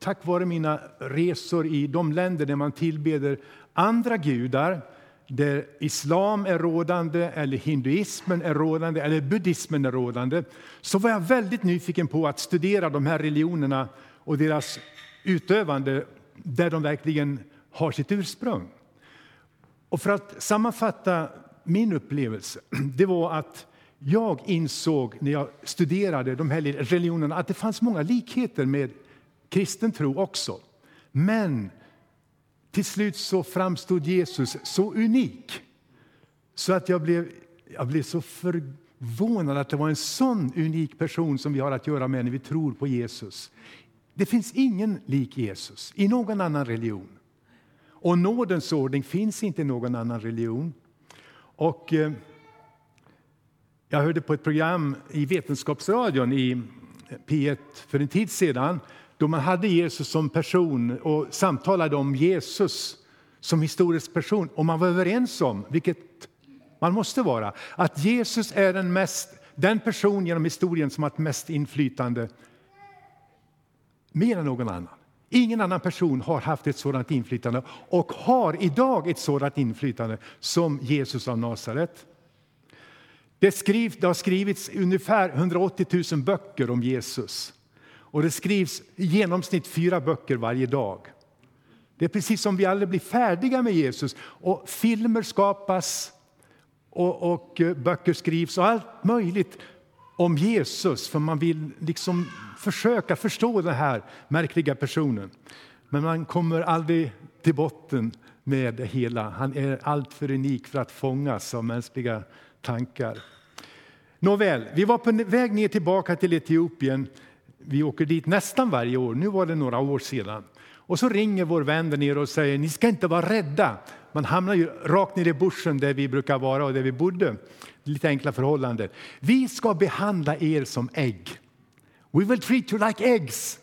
tack vare mina resor i de länder där man tillbeder andra gudar, där islam är rådande, eller hinduismen är rådande eller buddhismen är rådande, så var jag väldigt nyfiken på att studera de här religionerna och deras utövande där de verkligen har sitt ursprung. Och för att sammanfatta min upplevelse, det var att jag insåg när jag studerade de här religionerna att det fanns många likheter med kristen tro också. Men till slut så framstod Jesus så unik så att jag blev, jag blev så förvånad att det var en sån unik person som vi har att göra med när vi tror på Jesus. Det finns ingen lik Jesus i någon annan religion. Och nådens ordning finns inte i någon annan religion. Och, eh, jag hörde på ett program i Vetenskapsradion i P1 för en tid sedan då man hade Jesus som person och samtalade om Jesus som historisk person. Och man var överens om, vilket man måste vara, att Jesus är den, mest, den person genom historien som har haft mest inflytande mer än någon annan. Ingen annan person har haft ett sådant inflytande och har idag ett sådant inflytande som Jesus av Nasaret. Det, skriv, det har skrivits ungefär 180 000 böcker om Jesus. Och det skrivs i genomsnitt fyra böcker varje dag. Det är precis som vi aldrig blir färdiga med Jesus. Och filmer skapas och, och eh, böcker skrivs och allt möjligt om Jesus för man vill liksom försöka förstå den här märkliga personen. Men man kommer aldrig till botten med det hela. Han är alltför unik för att fångas av mänskliga tankar. Nåväl, vi var på väg ner tillbaka till Etiopien. Vi åker dit nästan varje år. Nu var det några år sedan. Och så ringer vår vän där nere och säger ni ska inte vara rädda. Man hamnar ju rakt ner i bussen där vi brukar vara och där vi bodde. Lite enkla förhållanden. Vi ska behandla er som ägg. We will treat you like eggs.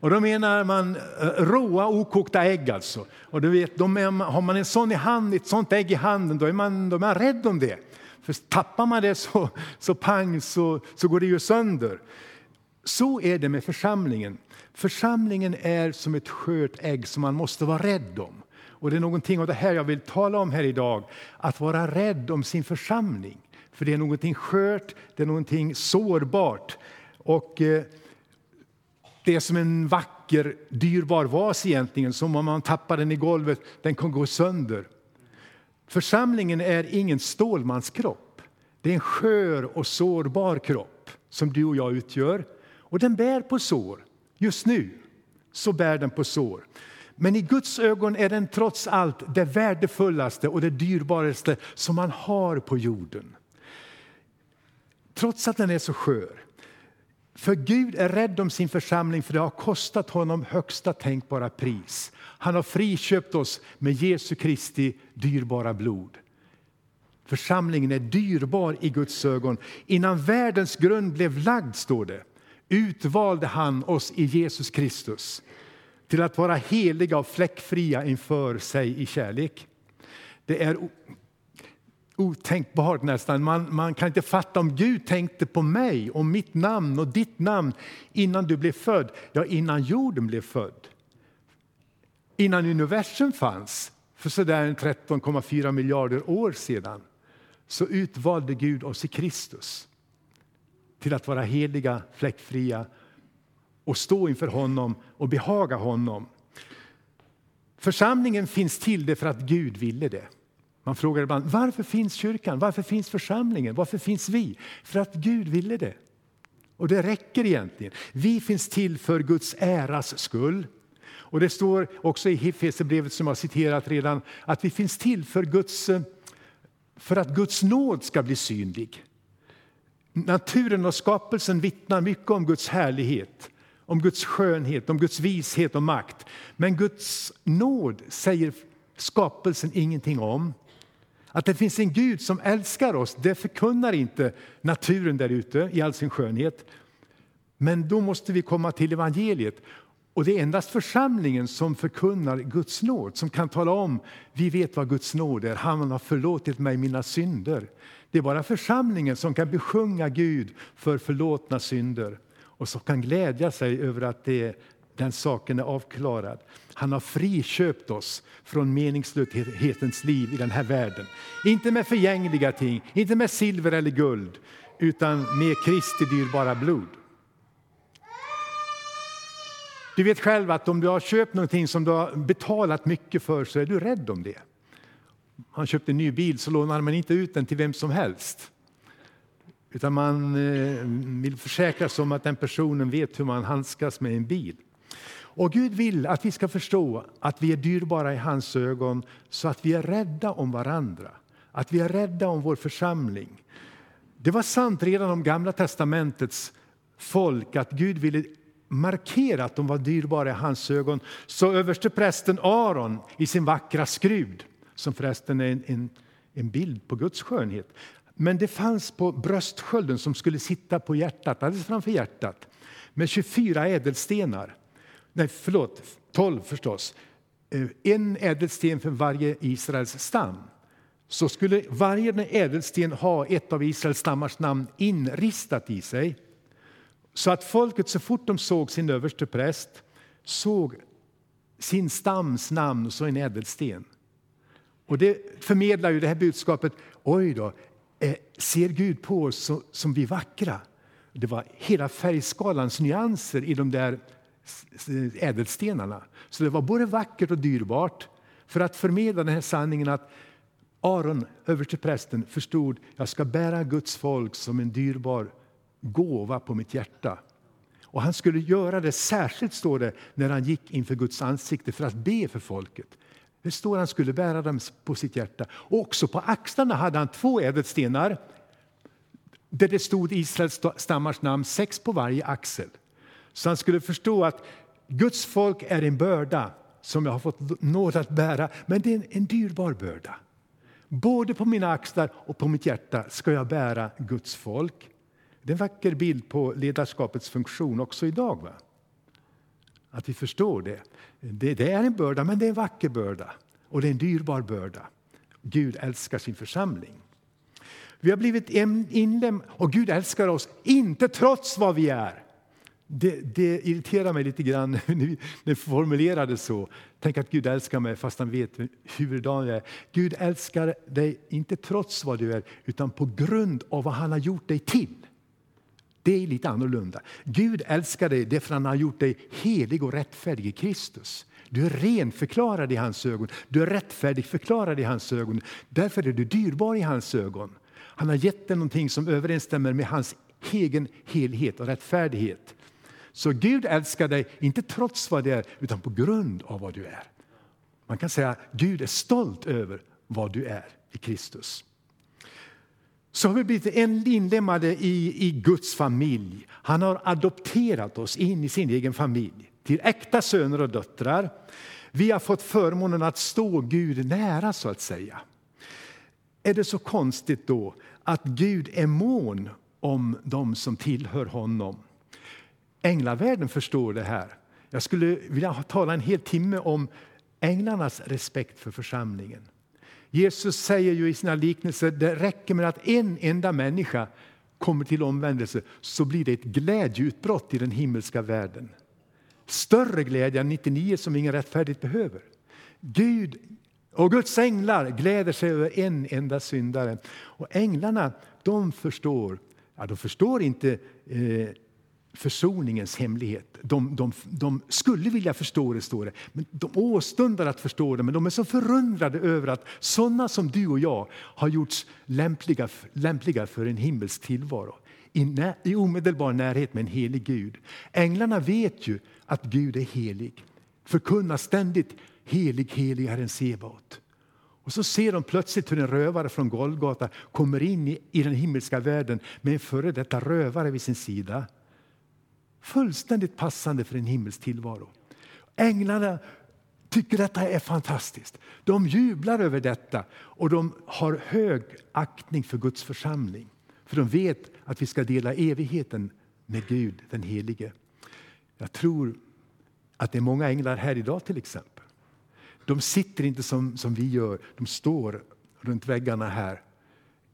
Och då menar man eh, råa okokta ägg alltså. Och du vet, de är, har man en sån i hand, ett sånt ägg i handen då är man, då är man rädd om det. För tappar man det så, så pang så, så går det ju sönder. Så är det med församlingen. Församlingen är som ett skört ägg som man måste vara rädd om. Och det är någonting av det här jag vill tala om här idag. Att vara rädd om sin församling. För det är någonting skört, det är någonting sårbart. Och eh, det är som en vacker, dyrbar vas egentligen, som om man tappar den i golvet, den kan gå sönder. Församlingen är ingen stålmanskropp. Det är en skör och sårbar kropp som du och jag utgör. Och den bär på sår. Just nu så bär den på sår. Men i Guds ögon är den trots allt det värdefullaste och det dyrbaraste som man har på jorden. Trots att den är så skör. För Gud är rädd om sin församling för det har kostat honom högsta tänkbara pris. Han har friköpt oss med Jesu Kristi dyrbara blod. Församlingen är dyrbar i Guds ögon. Innan världens grund blev lagd, står det, utvalde han oss i Jesus Kristus till att vara heliga och fläckfria inför sig i kärlek. Det är otänkbart nästan. Man, man kan inte fatta om Gud tänkte på mig och mitt namn och ditt namn innan du blev född. Ja, innan jorden blev född. Innan universum fanns, för sådär 13,4 miljarder år sedan, så utvalde Gud oss i Kristus till att vara heliga, fläckfria och stå inför honom och behaga honom. Församlingen finns till det för att Gud ville det. Man frågar ibland varför finns kyrkan, varför finns församlingen, varför finns vi? För att Gud ville det. Och det räcker egentligen. Vi finns till för Guds äras skull. Och det står också i Hefesierbrevet som jag citerat redan att vi finns till för, Guds, för att Guds nåd ska bli synlig. Naturen och skapelsen vittnar mycket om Guds härlighet, om Guds skönhet, om Guds vishet och makt. Men Guds nåd säger skapelsen ingenting om. Att det finns en Gud som älskar oss, det förkunnar inte naturen där ute i all sin skönhet. Men då måste vi komma till evangeliet. Och det är endast församlingen som förkunnar Guds nåd, som kan tala om, vi vet vad Guds nåd är, han har förlåtit mig mina synder. Det är bara församlingen som kan besjunga Gud för förlåtna synder och som kan glädja sig över att det den saken är avklarad. Han har friköpt oss från meningslöshetens liv i den här världen. Inte med förgängliga ting, inte med silver eller guld, utan med Kristi dyrbara blod. Du vet själv att om du har köpt någonting som du har betalat mycket för så är du rädd om det. Man köpte en ny bil så lånar man inte ut den till vem som helst. Utan man eh, vill försäkra sig om att den personen vet hur man handskas med en bil. Och Gud vill att vi ska förstå att vi är dyrbara i hans ögon så att vi är rädda om varandra. Att vi är rädda om vår församling. Det var sant redan om Gamla testamentets folk att Gud ville markera att de var dyrbara i hans ögon. Så översteprästen Aron i sin vackra skrud, som förresten är en, en, en bild på Guds skönhet. Men det fanns på bröstskölden som skulle sitta på hjärtat, alldeles framför hjärtat, med 24 ädelstenar. Nej, förlåt, 12 förstås. Eh, en ädelsten för varje Israels stam. Så skulle varje ädelsten ha ett av Israels stammars namn inristat i sig. Så att folket så fort de såg sin överste präst såg sin stams namn och så en ädelsten. Och det förmedlar ju det här budskapet. Oj då, eh, ser Gud på oss som vi vackra? Det var hela färgskalans nyanser i de där ädelstenarna. Så det var både vackert och dyrbart för att förmedla den här sanningen att Aron, översteprästen, förstod att jag ska bära Guds folk som en dyrbar gåva på mitt hjärta. Och han skulle göra det särskilt, står det, när han gick inför Guds ansikte för att be för folket. Det står han skulle bära dem på sitt hjärta. Och också på axlarna hade han två ädelstenar där det stod Israels stammars namn, sex på varje axel. Så han skulle förstå att Guds folk är en börda som jag har fått nåd att bära, men det är en, en dyrbar börda. Både på mina axlar och på mitt hjärta ska jag bära Guds folk. Det är en vacker bild på ledarskapets funktion också idag. Va? Att vi förstår det. det. Det är en börda, men det är en vacker börda. Och det är en dyrbar börda. Gud älskar sin församling. Vi har blivit inlem och Gud älskar oss, inte trots vad vi är. Det, det irriterar mig lite grann när det formulerades så. Tänk att Gud älskar mig fast han vet hurdan jag är. Gud älskar dig inte trots vad du är, utan på grund av vad han har gjort dig till. Det är lite annorlunda. Gud älskar dig därför att han har gjort dig helig och rättfärdig i Kristus. Du är ren förklarad i hans ögon. Du är rättfärdig förklarad i hans ögon. Därför är du dyrbar i hans ögon. Han har gett dig någonting som överensstämmer med hans egen helhet och rättfärdighet. Så Gud älskar dig, inte trots vad du är, utan på grund av vad du är. Man kan säga att Gud är stolt över vad du är i Kristus. Så har vi blivit inlemmade i, i Guds familj. Han har adopterat oss in i sin egen familj, till äkta söner och döttrar. Vi har fått förmånen att stå Gud nära, så att säga. Är det så konstigt då att Gud är mån om dem som tillhör honom? Änglavärlden förstår det här. Jag skulle vilja tala en hel timme om änglarnas respekt för församlingen. Jesus säger ju i sina liknelser det räcker med att en enda människa kommer till omvändelse så blir det ett glädjeutbrott i den himmelska världen. Större glädje än 99 som ingen rättfärdigt behöver. Gud och Guds änglar gläder sig över en enda syndare. Och änglarna de förstår, ja, de förstår inte eh, försoningens hemlighet. De, de, de, skulle vilja förstå det, står det, men de åstundar att förstå det. Men de är så förundrade över att sådana som du och jag har gjorts lämpliga, lämpliga för en himmelsk tillvaro. I, när, I omedelbar närhet med en helig Gud. Änglarna vet ju att Gud är helig. Förkunnar ständigt helig, helig Herren Sebaot. Och så ser de plötsligt hur en rövare från Golgata kommer in i, i den himmelska världen med en före detta rövare vid sin sida. Fullständigt passande för en himmelsk tillvaro. Änglarna tycker detta är fantastiskt. De jublar över detta och de har hög aktning för Guds församling. För de vet att vi ska dela evigheten med Gud, den helige. Jag tror att det är många änglar här idag till exempel. De sitter inte som, som vi gör, de står runt väggarna här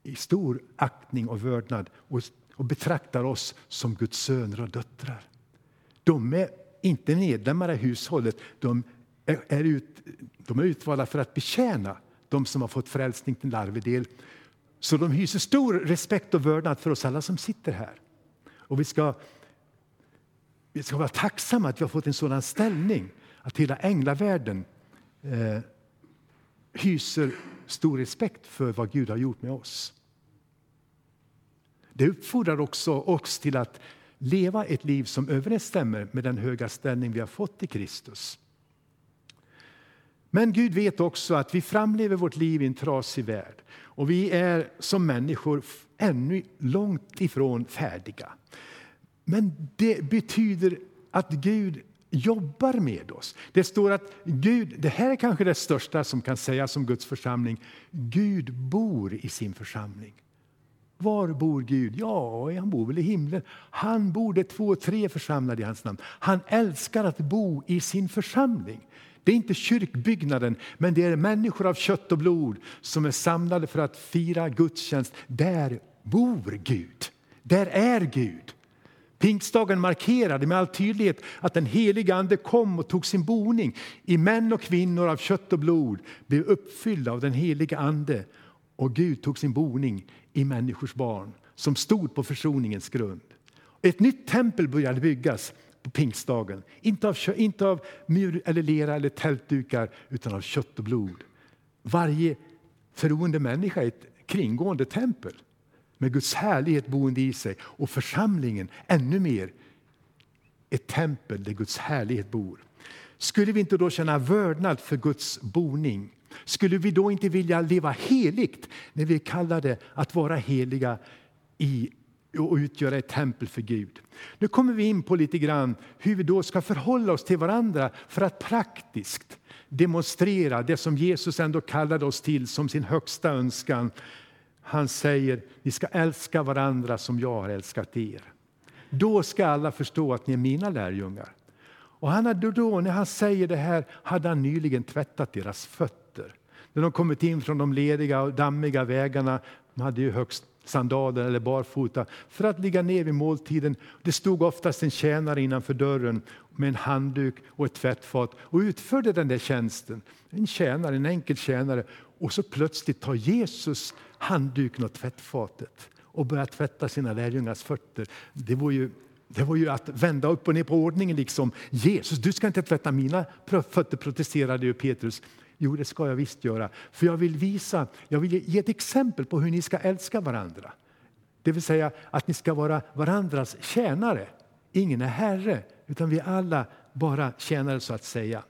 i stor aktning och vördnad och och betraktar oss som Guds söner och döttrar. De är inte medlemmar i hushållet. De är, ut, de är utvalda för att betjäna de som har fått frälsning till arvedel. Så de hyser stor respekt och vördnad för oss alla som sitter här. Och vi ska, vi ska vara tacksamma att vi har fått en sådan ställning att hela änglavärlden eh, hyser stor respekt för vad Gud har gjort med oss. Det uppfordrar också oss till att leva ett liv som överensstämmer med den höga ställning vi har fått i Kristus. Men Gud vet också att vi framlever vårt liv i en trasig värld och vi är som människor ännu långt ifrån färdiga. Men det betyder att Gud jobbar med oss. Det står att Gud, det här är kanske det största som kan sägas om Guds församling, Gud bor i sin församling. Var bor Gud? Ja, han bor väl i himlen. Han bor där två och tre församlade i hans namn. Han älskar att bo i sin församling. Det är inte kyrkbyggnaden, men det är människor av kött och blod som är samlade för att fira gudstjänst. Där bor Gud. Där är Gud. Pingstdagen markerade med all tydlighet att den heliga Ande kom och tog sin boning i män och kvinnor av kött och blod, blev uppfyllda av den heliga Ande och Gud tog sin boning i människors barn som stod på försoningens grund. Ett nytt tempel började byggas på pingstdagen. Inte av, inte av mur eller lera eller tältdukar utan av kött och blod. Varje troende människa är ett kringgående tempel med Guds härlighet boende i sig och församlingen ännu mer ett tempel där Guds härlighet bor. Skulle vi inte då känna vördnad för Guds boning? Skulle vi då inte vilja leva heligt när vi kallar det att vara heliga i och utgöra ett tempel för Gud. Nu kommer vi in på lite grann hur vi då ska förhålla oss till varandra för att praktiskt demonstrera det som Jesus ändå kallade oss till som sin högsta önskan. Han säger, ni ska älska varandra som jag har älskat er. Då ska alla förstå att ni är mina lärjungar. Och han hade då, när han säger det här hade han nyligen tvättat deras fötter. När de kommit in från de lediga och dammiga vägarna, de hade ju högst sandaler eller barfota för att ligga ner vid måltiden. Det stod oftast en tjänare innanför dörren med en handduk och ett tvättfat och utförde den där tjänsten. En tjänare, en enkel tjänare. Och så plötsligt tar Jesus handduken och tvättfatet och börjar tvätta sina lärjungars fötter. Det var ju det var ju att vända upp och ner på ordningen. liksom. Jesus, du ska inte tvätta mina fötter, protesterade ju Petrus. Jo, det ska jag visst göra. För jag vill visa, jag vill ge ett exempel på hur ni ska älska varandra. Det vill säga att ni ska vara varandras tjänare. Ingen är herre, utan vi är alla bara tjänare så att säga.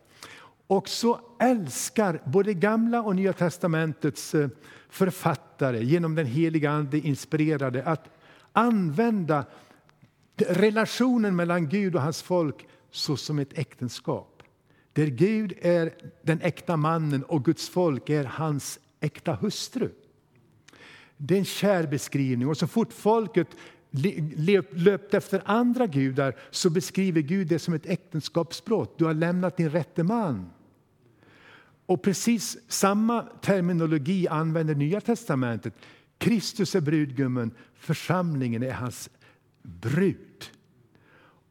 Och så älskar både Gamla och Nya testamentets eh, författare genom den heliga Ande inspirerade att använda relationen mellan Gud och hans folk så som ett äktenskap. Där Gud är den äkta mannen och Guds folk är hans äkta hustru. Det är en kär beskrivning. Och så fort folket löpt efter andra gudar så beskriver Gud det som ett äktenskapsbrott. Du har lämnat din rätte man. Och precis samma terminologi använder Nya testamentet. Kristus är brudgummen, församlingen är hans brud.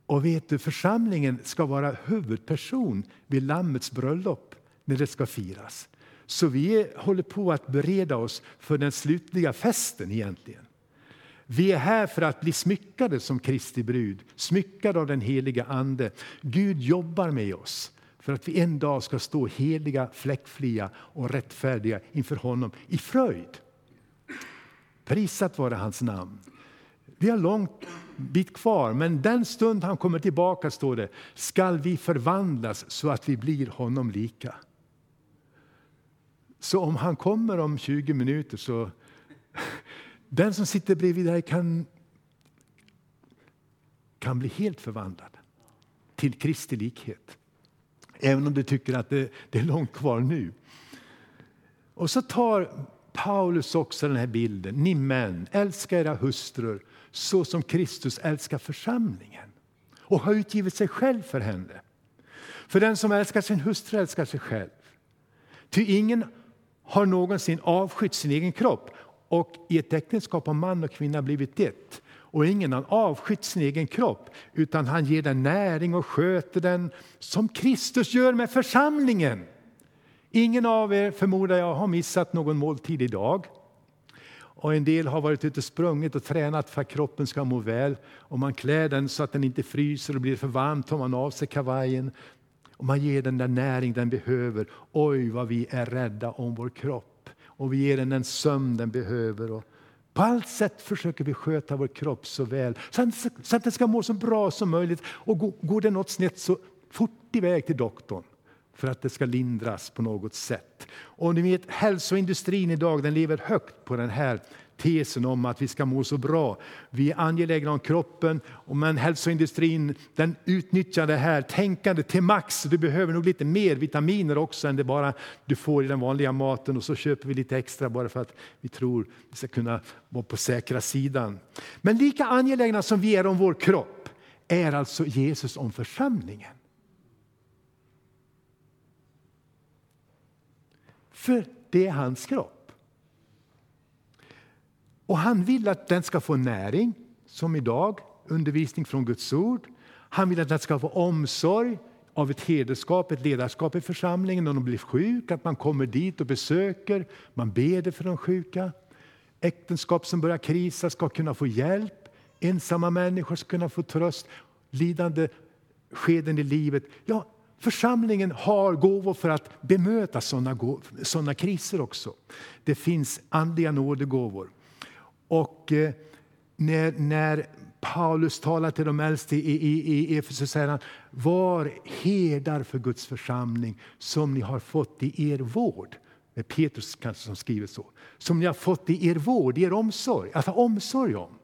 Och vet du, församlingen ska vara huvudperson vid Lammets bröllop när det ska firas. Så vi håller på att bereda oss för den slutliga festen egentligen. Vi är här för att bli smyckade som Kristi brud, smyckade av den heliga Ande. Gud jobbar med oss för att vi en dag ska stå heliga, fläckfria och rättfärdiga inför honom i fröjd. Prisat vare hans namn. Vi har långt bit kvar, men den stund han kommer tillbaka, står det, skall vi förvandlas så att vi blir honom lika. Så om han kommer om 20 minuter så den som sitter bredvid dig kan, kan bli helt förvandlad till Kristi likhet. Även om du tycker att det, det är långt kvar nu. Och så tar Paulus också den här bilden. Ni män, älska era hustrur så som Kristus älskar församlingen och har utgivit sig själv för henne. För den som älskar sin hustru älskar sig själv. Ty ingen har någonsin avskytt sin egen kropp och i ett äktenskap har man och kvinna blivit ett. Och ingen har avskytt sin egen kropp, utan han ger den näring och sköter den som Kristus gör med församlingen. Ingen av er, förmodar jag, har missat någon måltid idag. Och en del har varit ute och sprungit och tränat för att kroppen ska må väl. Och man klär den så att den inte fryser och blir för varm tar man av sig kavajen. Och man ger den den näring den behöver. Oj, vad vi är rädda om vår kropp. Och vi ger den den sömn den behöver. Och på allt sätt försöker vi sköta vår kropp så väl, så att den ska må så bra som möjligt. Och går det något snett så fort iväg till doktorn för att det ska lindras på något sätt. Och ni vet, hälsoindustrin idag den lever högt på den här tesen om att vi ska må så bra. Vi är angelägna om kroppen, men hälsoindustrin den utnyttjar det här tänkandet till max. Du behöver nog lite mer vitaminer också än det bara du får i den vanliga maten och så köper vi lite extra bara för att vi tror vi ska kunna vara på säkra sidan. Men lika angelägna som vi är om vår kropp är alltså Jesus om församlingen. För det är hans kropp. Och han vill att den ska få näring, som idag, undervisning från Guds ord. Han vill att den ska få omsorg av ett hederskap, ett ledarskap i församlingen. om de blir sjuka, att man kommer dit och besöker, man beder för de sjuka. Äktenskap som börjar krisa ska kunna få hjälp. Ensamma människor ska kunna få tröst. Lidande skeden i livet. Ja, Församlingen har gåvor för att bemöta sådana, sådana kriser också. Det finns andliga nådegåvor. Och eh, när, när Paulus talar till de äldste i, i, i Efesus säger han var herdar för Guds församling som ni har fått i er vård. Det är Petrus kanske som skriver så. Som ni har fått i er vård, i er omsorg. Att ha omsorg om.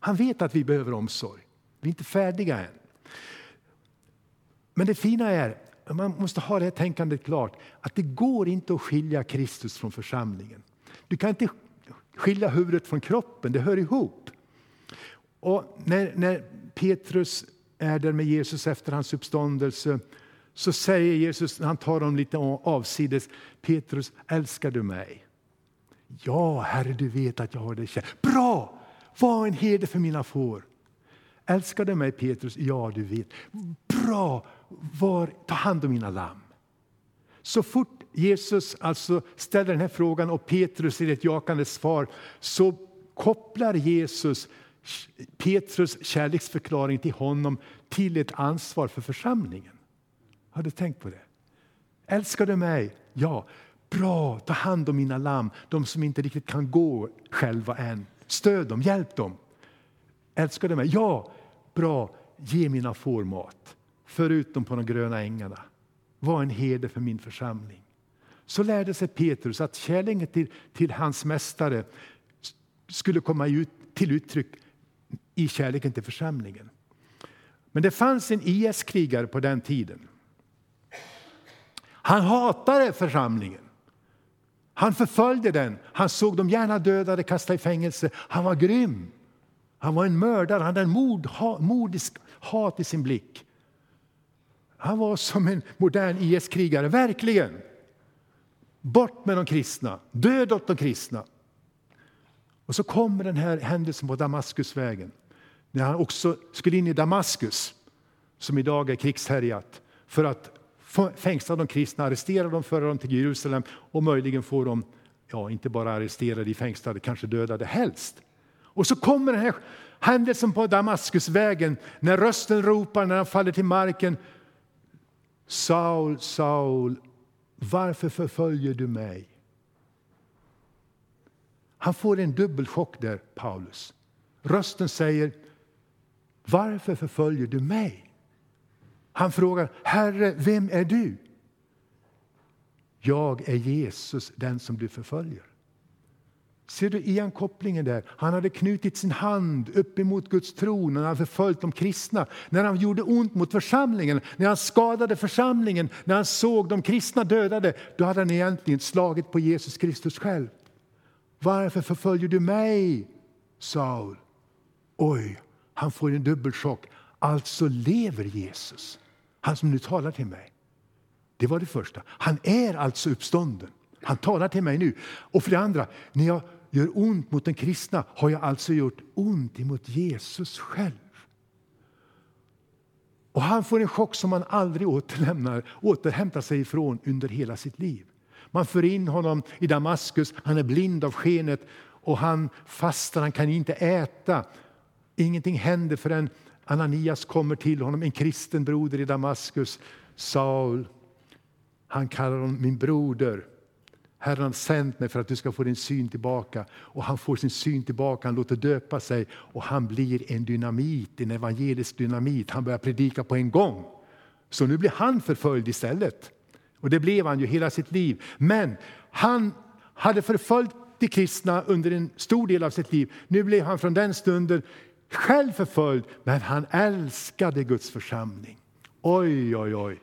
Han vet att vi behöver omsorg. Vi är inte färdiga än. Men det fina är, man måste ha det här tänkandet klart, att det går inte att skilja Kristus från församlingen. Du kan inte skilja huvudet från kroppen, det hör ihop. Och när, när Petrus är där med Jesus efter hans uppståndelse så säger Jesus, när han tar dem lite avsides, Petrus, älskar du mig? Ja, Herre, du vet att jag har dig kär. Bra! Var en herde för mina får. Älskar du mig, Petrus? Ja, du vet. Bra! Var, ta hand om mina lamm. Så fort Jesus alltså ställer den här frågan och Petrus ger ett jakande svar så kopplar Jesus Petrus kärleksförklaring till honom till ett ansvar för församlingen. Har du tänkt på det? Älskar du mig? Ja. Bra, ta hand om mina lamm, de som inte riktigt kan gå själva än. Stöd dem, hjälp dem. Älskar du mig? Ja. Bra, ge mina får mat förutom på de gröna ängarna. Var en herde för min församling. Så lärde sig Petrus att kärleken till, till hans mästare skulle komma ut, till uttryck i kärleken till församlingen. Men det fanns en IS-krigare på den tiden. Han hatade församlingen. Han förföljde den. Han såg dem gärna dödade, kastade i fängelse. Han var grym. Han var en mördare. Han hade en mord, ha, mordisk hat i sin blick. Han var som en modern IS-krigare, verkligen. Bort med de kristna, död åt de kristna. Och så kommer den här händelsen på Damaskusvägen. När han också skulle in i Damaskus, som idag är krigshärjat, för att fängsla de kristna, arrestera dem, föra dem till Jerusalem och möjligen få dem, ja, inte bara arresterade, fängslade, kanske dödade, helst. Och så kommer den här händelsen på Damaskusvägen, när rösten ropar, när han faller till marken Saul, Saul, varför förföljer du mig? Han får en dubbelchock där, Paulus. Rösten säger, varför förföljer du mig? Han frågar, Herre, vem är du? Jag är Jesus, den som du förföljer. Ser du igen kopplingen där? Han hade knutit sin hand upp emot Guds tron när han förföljt de kristna. När han gjorde ont mot församlingen, när han skadade församlingen, när han såg de kristna dödade, då hade han egentligen slagit på Jesus Kristus själv. Varför förföljer du mig, Saul? Oj, han får en dubbelchock. Alltså lever Jesus, han som nu talar till mig. Det var det första. Han är alltså uppstånden. Han talar till mig nu. Och för det andra, när jag gör ont mot den kristna har jag alltså gjort ont emot Jesus själv. Och han får en chock som han aldrig återlämnar, återhämtar sig ifrån under hela sitt liv. Man för in honom i Damaskus, han är blind av skenet och han fastar, han kan inte äta. Ingenting händer förrän Ananias kommer till honom, en kristen broder i Damaskus, Saul. Han kallar honom min broder. Herren har sänt mig för att du ska få din syn tillbaka. Och han får sin syn tillbaka, han låter döpa sig och han blir en dynamit, en evangelisk dynamit. Han börjar predika på en gång. Så nu blir han förföljd istället. Och det blev han ju hela sitt liv. Men han hade förföljt de kristna under en stor del av sitt liv. Nu blev han från den stunden själv förföljd, men han älskade Guds församling. Oj, oj, oj.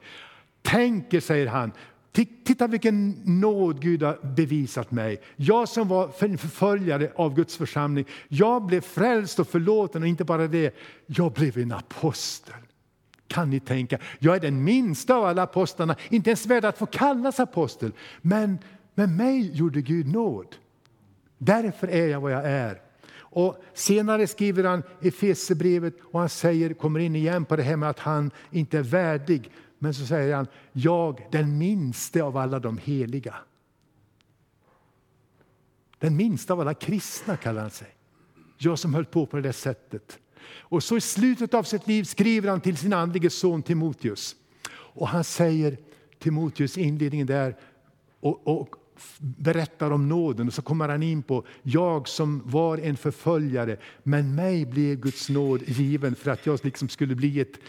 Tänker, säger han, Titta vilken nåd Gud har bevisat mig. Jag som var förföljare av Guds församling, jag blev frälst och förlåten och inte bara det, jag blev en apostel. Kan ni tänka? Jag är den minsta av alla apostlarna, inte ens värd att få kallas apostel. Men med mig gjorde Gud nåd. Därför är jag vad jag är. Och senare skriver han i Efesierbrevet och han säger, kommer in igen på det här med att han inte är värdig men så säger han, jag den minste av alla de heliga. Den minsta av alla kristna kallar han sig. Jag som höll på på det sättet. Och så i slutet av sitt liv skriver han till sin andlige son Timoteus. Och han säger Timoteus inledningen där och, och berättar om nåden och så kommer han in på jag som var en förföljare men mig blev Guds nåd given för att jag liksom skulle bli ett,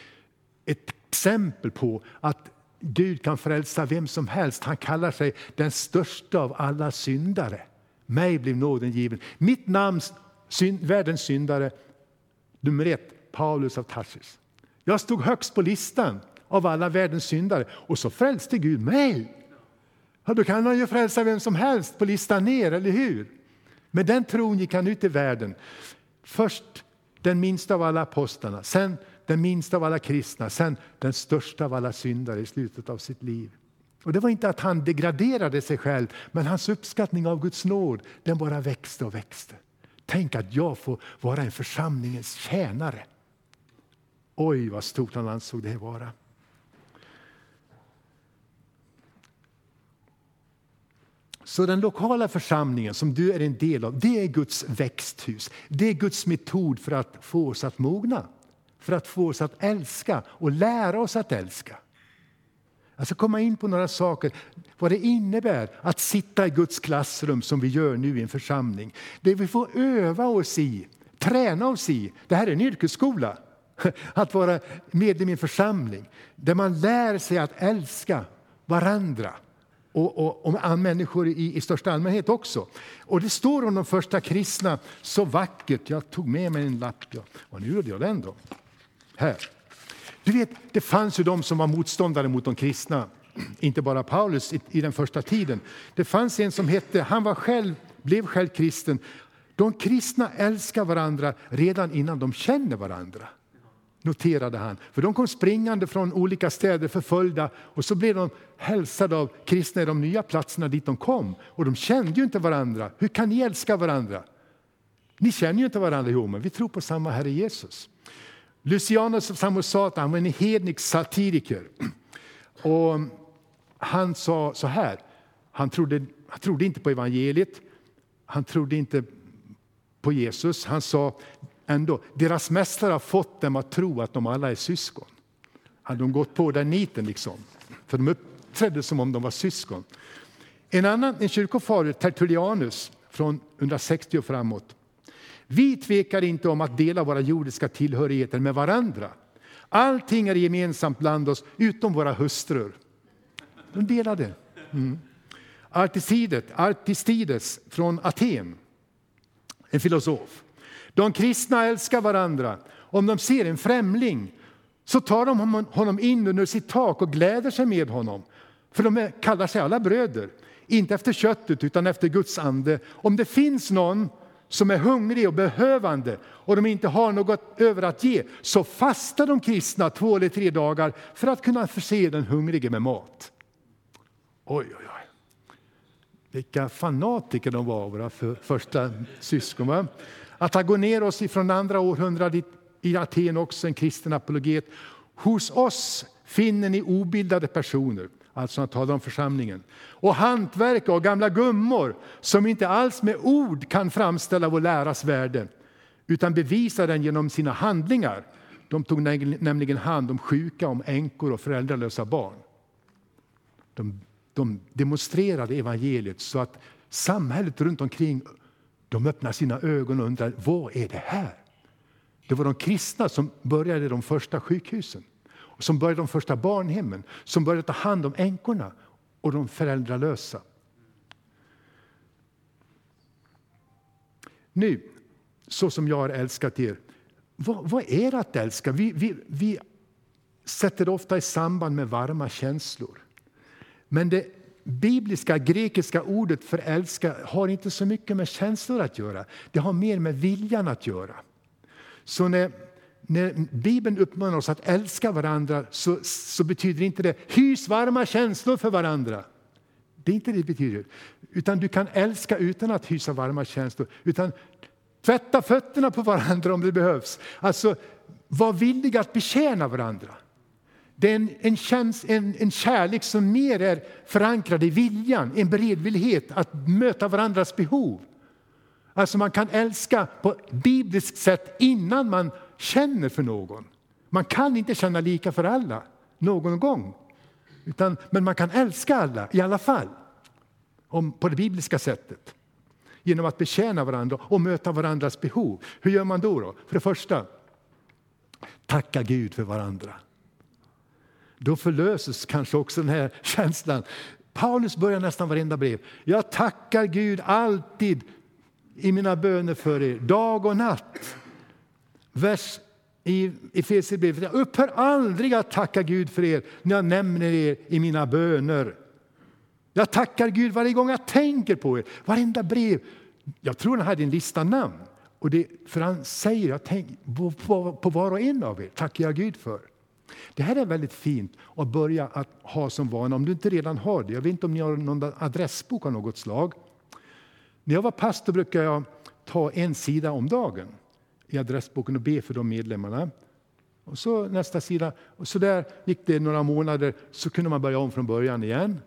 ett exempel på att Gud kan frälsa vem som helst. Han kallar sig den största av alla syndare. Mig blev nåden given. Mitt namn, synd, världens syndare, nummer ett, Paulus av Tarsis. Jag stod högst på listan av alla världens syndare och så frälste Gud mig. Ja, då kan han ju frälsa vem som helst på listan ner, eller hur? Med den tron gick han ut i världen. Först den minsta av alla apostlarna, sen den minsta av alla kristna, sen den största av alla syndare i slutet av sitt liv. Och Det var inte att han degraderade sig själv, men hans uppskattning av Guds nåd den bara växte och växte. Tänk att jag får vara en församlingens tjänare. Oj, vad stort han ansåg det vara. Så den lokala församlingen som du är en del av, det är Guds växthus. Det är Guds metod för att få oss att mogna för att få oss att älska och lära oss att älska. Jag ska komma in på några saker, vad det innebär att sitta i Guds klassrum som vi gör nu i en församling. Det vi får öva oss i, träna oss i. Det här är en yrkesskola, att vara medlem i en församling där man lär sig att älska varandra och, och, och människor i, i största allmänhet också. Och Det står om de första kristna så vackert. Jag tog med mig en lapp. Ja. Och nu gjorde jag den då här. Du vet, det fanns ju de som var motståndare mot de kristna, inte bara Paulus i, i den första tiden. Det fanns en som hette, han var själv, blev själv kristen. De kristna älskar varandra redan innan de känner varandra noterade han. För de kom springande från olika städer förföljda och så blev de hälsade av kristna i de nya platserna dit de kom. Och de kände ju inte varandra. Hur kan ni älska varandra? Ni känner ju inte varandra. Jo, men vi tror på samma Herre Jesus. Lucianus Samosata han var en hednisk satiriker. Och han sa så här, han trodde, han trodde inte på evangeliet, han trodde inte på Jesus. Han sa ändå, deras mästare har fått dem att tro att de alla är syskon. Hade de gått på den niten liksom? För de uppträdde som om de var syskon. En annan en kyrkofader, Tertullianus, från 160 och framåt, vi tvekar inte om att dela våra jordiska tillhörigheter med varandra. Allting är gemensamt bland oss utom våra hustrur. De delade. Mm. Artisidet, Artistides från Aten, en filosof. De kristna älskar varandra. Om de ser en främling så tar de honom in under sitt tak och gläder sig med honom. För de kallar sig alla bröder, inte efter köttet utan efter Guds ande. Om det finns någon som är hungrig och behövande och de inte har något över att ge, så fastar de kristna två eller tre dagar för att kunna förse den hungrige med mat. Oj, oj, oj. Vilka fanatiker de var, våra för, första syskon. Va? Att ha gått ner oss från andra århundradet i Aten också, en kristen apologet. Hos oss finner ni obildade personer, alltså han talar om församlingen, och hantverkare och gamla gummor som inte alls med ord kan framställa vår läras värde, utan bevisar den genom sina handlingar. De tog nämligen hand om sjuka, om änkor och föräldralösa barn. De, de demonstrerade evangeliet så att samhället runt omkring de öppnar sina ögon och undrar vad är det här? Det var de kristna som började de första sjukhusen, som började de första barnhemmen, som började ta hand om änkorna och de föräldralösa. Nu, så som jag har älskat er, vad, vad är det att älska? Vi, vi, vi sätter det ofta i samband med varma känslor. Men det bibliska grekiska ordet för älska har inte så mycket med känslor att göra. Det har mer med viljan att göra. Så när, när Bibeln uppmanar oss att älska varandra så, så betyder inte det hys varma känslor för varandra. Det är inte det det betyder. Utan du kan älska utan att hysa varma känslor. Utan tvätta fötterna på varandra om det behövs. Alltså, var villig att betjäna varandra. Det är en, en, käns, en, en kärlek som mer är förankrad i viljan, en beredvillighet att möta varandras behov. Alltså man kan älska på bibliskt sätt innan man känner för någon. Man kan inte känna lika för alla någon gång. Utan, men man kan älska alla i alla fall, om, på det bibliska sättet. Genom att betjäna varandra och möta varandras behov. Hur gör man då? då? För det första, tacka Gud för varandra. Då förlöses kanske också den här känslan. Paulus börjar nästan varenda brev. Jag tackar Gud alltid i mina böner för er, dag och natt. Vers i Efesierbrevet. Jag upphör aldrig att tacka Gud för er när jag nämner er i mina böner. Jag tackar Gud varje gång jag tänker på er, varenda brev. Jag tror han hade en lista namn. Och det, för han säger jag tänk, på, på, på var och en av er tackar jag Gud för. Det här är väldigt fint att börja att ha som vana, om du inte redan har det. Jag vet inte om ni har någon adressbok av något slag. När jag var pastor brukade jag ta en sida om dagen i adressboken och be för de medlemmarna. Och så nästa sida. Och så där gick det några månader, så kunde man börja om från början igen.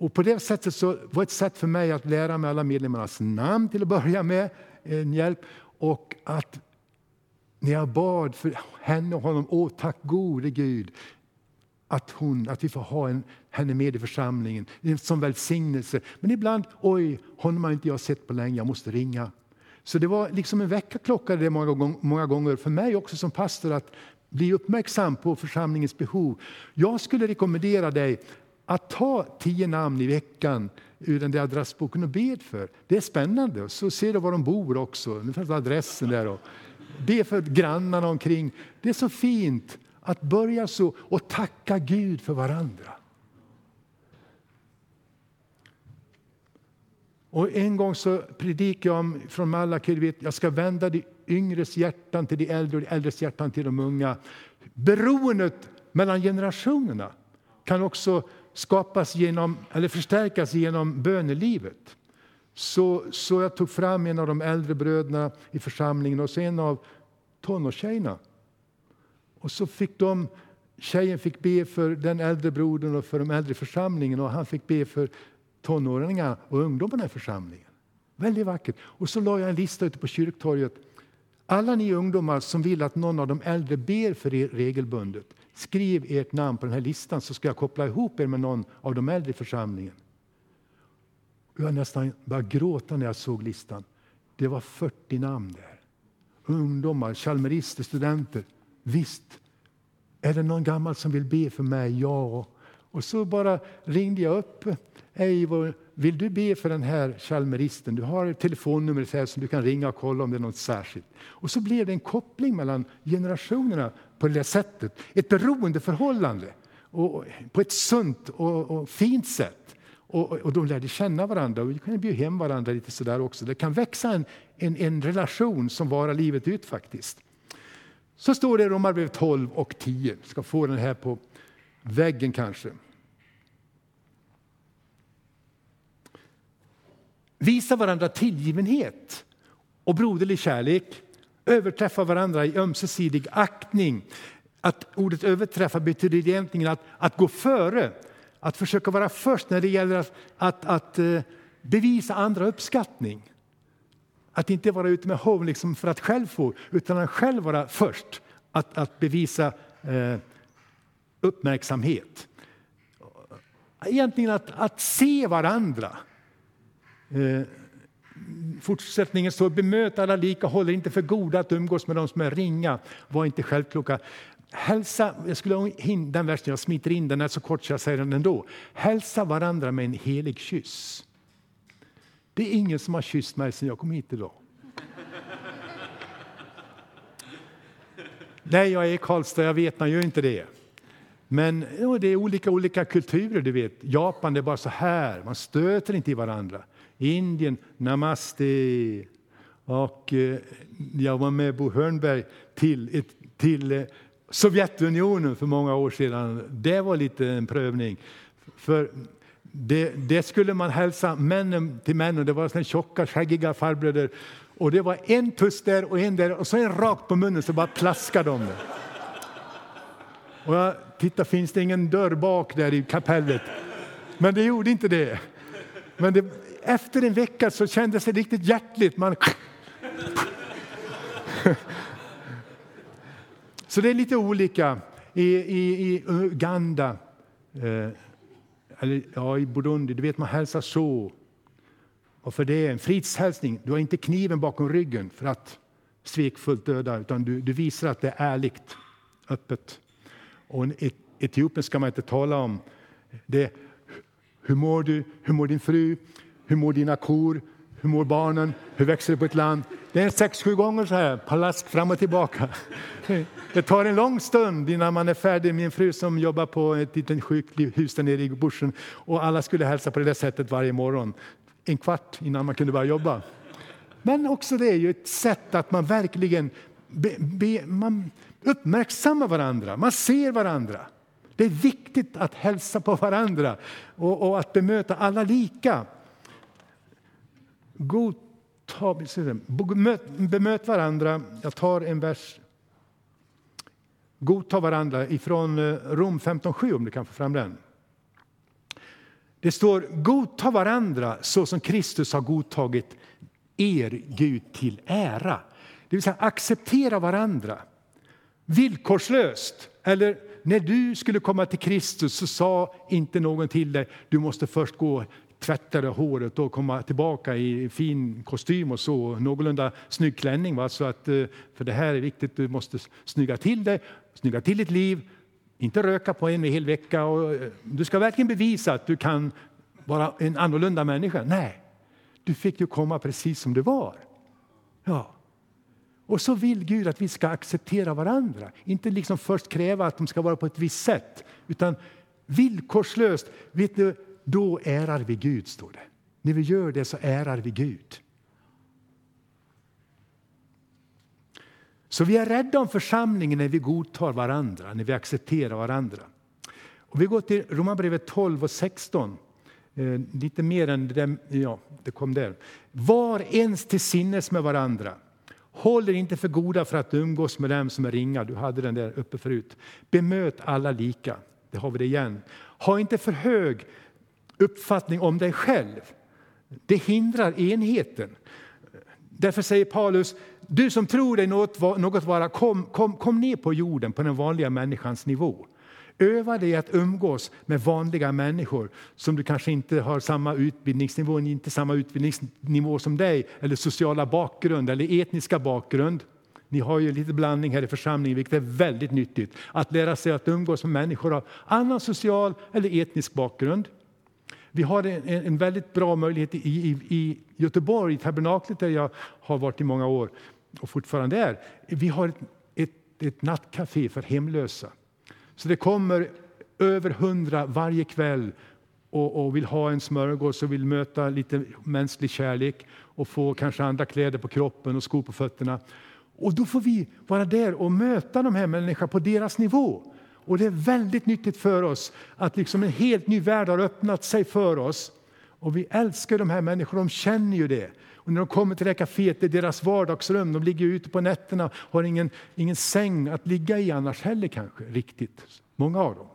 Och på det sättet så var ett sätt för mig att lära mig alla medlemmarnas namn till att börja med, en hjälp. Och att när jag bad för henne och honom, åh tack gode Gud, att, hon, att vi får ha en, henne med i församlingen som välsignelse. Men ibland, oj, honom har inte jag sett på länge, jag måste ringa. Så det var liksom en väckarklocka det många, många gånger för mig också som pastor att bli uppmärksam på församlingens behov. Jag skulle rekommendera dig att ta tio namn i veckan ur den där adressboken och bed för. Det är spännande. Så ser du var de bor också. Nu finns adressen där. Och be för grannarna omkring. Det är så fint att börja så och tacka Gud för varandra. Och en gång så predikade jag om, från Malaki, jag ska vända de yngres hjärtan till de äldre och de äldres hjärtan till de unga. Beroendet mellan generationerna kan också skapas genom, eller förstärkas genom bönelivet. Så, så jag tog fram en av de äldre bröderna i församlingen och så en av tonårstjejerna. Och så fick de, tjejen fick be för den äldre brodern och för de äldre i församlingen och han fick be för tonåringarna och ungdomarna i församlingen. Väldigt vackert. Och så la jag en lista ute på kyrktorget. Alla ni ungdomar som vill att någon av de äldre ber för er regelbundet, skriv ert namn på den här listan så ska jag koppla ihop er med någon av de äldre i församlingen. Jag nästan började gråta när jag såg listan. Det var 40 namn där. Ungdomar, chalmerister, studenter. Visst, är det någon gammal som vill be för mig? Ja. Och så bara ringde jag upp Eivor, vill du be för den här chalmeristen? Du har telefonnumret här som du kan ringa och kolla om det är något särskilt. Och så blev det en koppling mellan generationerna på det sättet. Ett beroendeförhållande och på ett sunt och, och fint sätt. Och, och de lärde känna varandra och vi kunde bjuda hem varandra lite sådär också. Det kan växa en, en, en relation som varar livet ut faktiskt. Så står det i Romarbrevet 12 och 10. Jag ska få den här på väggen kanske. visa varandra tillgivenhet och broderlig kärlek, överträffa varandra i ömsesidig aktning. Att ordet överträffa betyder egentligen att, att gå före, att försöka vara först när det gäller att, att, att eh, bevisa andra uppskattning. Att inte vara ute med hov liksom för att själv få, utan att själv vara först. Att, att bevisa eh, uppmärksamhet. Egentligen att, att se varandra. Eh, fortsättningen står bemöt alla lika, håller inte för goda att umgås med de som är ringa, var inte självkloka. Hälsa, jag skulle den versen, jag smiter in den är så kort så jag säger den ändå. Hälsa varandra med en helig kyss. Det är ingen som har kysst mig sedan jag kom hit idag. Nej, jag är i Karlstad, jag vet, man gör inte det. Men ja, det är olika, olika kulturer, du vet. Japan det är bara så här, man stöter inte i varandra. Indien, namaste. Och eh, jag var med Bo Hörnberg till, till eh, Sovjetunionen för många år sedan. Det var lite en prövning. För det, det, skulle man hälsa männen till männen. Det var såna tjocka, skäggiga farbröder. Och det var en tuss där och en där och så en rakt på munnen så bara plaskade de. Och jag Titta, finns det ingen dörr bak där i kapellet? Men det gjorde inte det. Men det, efter en vecka så kändes det riktigt hjärtligt. Man... Så det är lite olika. I, i, i Uganda, eh, eller ja, i Burundi, du vet man hälsar så. Och för det är en fridshälsning. Du har inte kniven bakom ryggen för att svekfullt döda, utan du, du visar att det är ärligt, öppet. Och i Etiopien ska man inte tala om. Det, hur mår du? Hur mår din fru? Hur mår dina kor? Hur mår barnen? Hur växer det på ett land? Det är sex, sju gånger så här, palask fram och tillbaka. Det tar en lång stund innan man är färdig. Min fru som jobbar på ett litet sjukhus där nere i bushen och alla skulle hälsa på det där sättet varje morgon. En kvart innan man kunde börja jobba. Men också det är ju ett sätt att man verkligen be, be, man Uppmärksamma varandra, man ser varandra. Det är viktigt att hälsa på varandra och, och att bemöta alla lika. Godta, bemöt, bemöt varandra. Jag tar en vers. Godta varandra ifrån eh, Rom 15.7 om du kan få fram den. Det står godta varandra så som Kristus har godtagit er Gud till ära. Det vill säga acceptera varandra villkorslöst. Eller när du skulle komma till Kristus så sa inte någon till dig du måste först gå tvätta håret och komma tillbaka i fin kostym och så, någorlunda snygg klänning. Va? Så att, eh, för det här är viktigt, du måste snygga till dig, snygga till ditt liv, inte röka på en hel vecka. Och, eh, du ska verkligen bevisa att du kan vara en annorlunda människa. Nej, du fick ju komma precis som du var. Ja. Och så vill Gud att vi ska acceptera varandra. Inte liksom först kräva att de ska vara på ett visst sätt, utan villkorslöst. Vet du, då ärar vi Gud, står det. När vi gör det så ärar vi Gud. Så vi är rädda om församlingen när vi godtar varandra, när vi accepterar varandra. Och vi går till Romarbrevet 12 och 16. Eh, lite mer än det, där, ja, det kom där. Var ens till sinnes med varandra. Håll er inte för goda för att umgås med dem som är ringa. Du hade den där uppe förut. Bemöt alla lika. Det har vi det igen. Ha inte för hög uppfattning om dig själv. Det hindrar enheten. Därför säger Paulus, du som tror dig något, något vara, kom, kom, kom ner på jorden på den vanliga människans nivå. Öva dig att umgås med vanliga människor som du kanske inte har samma utbildningsnivå, inte samma utbildningsnivå som dig, eller sociala bakgrund eller etniska bakgrund. Ni har ju lite blandning här i församlingen, vilket är väldigt nyttigt. Att lära sig att umgås med människor av annan social eller etnisk bakgrund. Vi har en, en väldigt bra möjlighet i, i, i Göteborg, i tabernaklet där jag har varit i många år och fortfarande är. Vi har ett, ett, ett nattcafé för hemlösa. Så det kommer över hundra varje kväll och, och, vill ha en smörgås och vill möta lite mänsklig kärlek och få kanske andra kläder på kroppen och skor på fötterna. Och då får vi vara där och möta de här människorna på deras nivå. Och det är väldigt nyttigt för oss att liksom en helt ny värld har öppnat sig för oss. Och vi älskar de här människorna, de känner ju det. Och när de kommer till det här kaféet, det är deras vardagsrum, de ligger ute på nätterna, och har ingen, ingen säng att ligga i annars heller kanske, riktigt. Många av dem.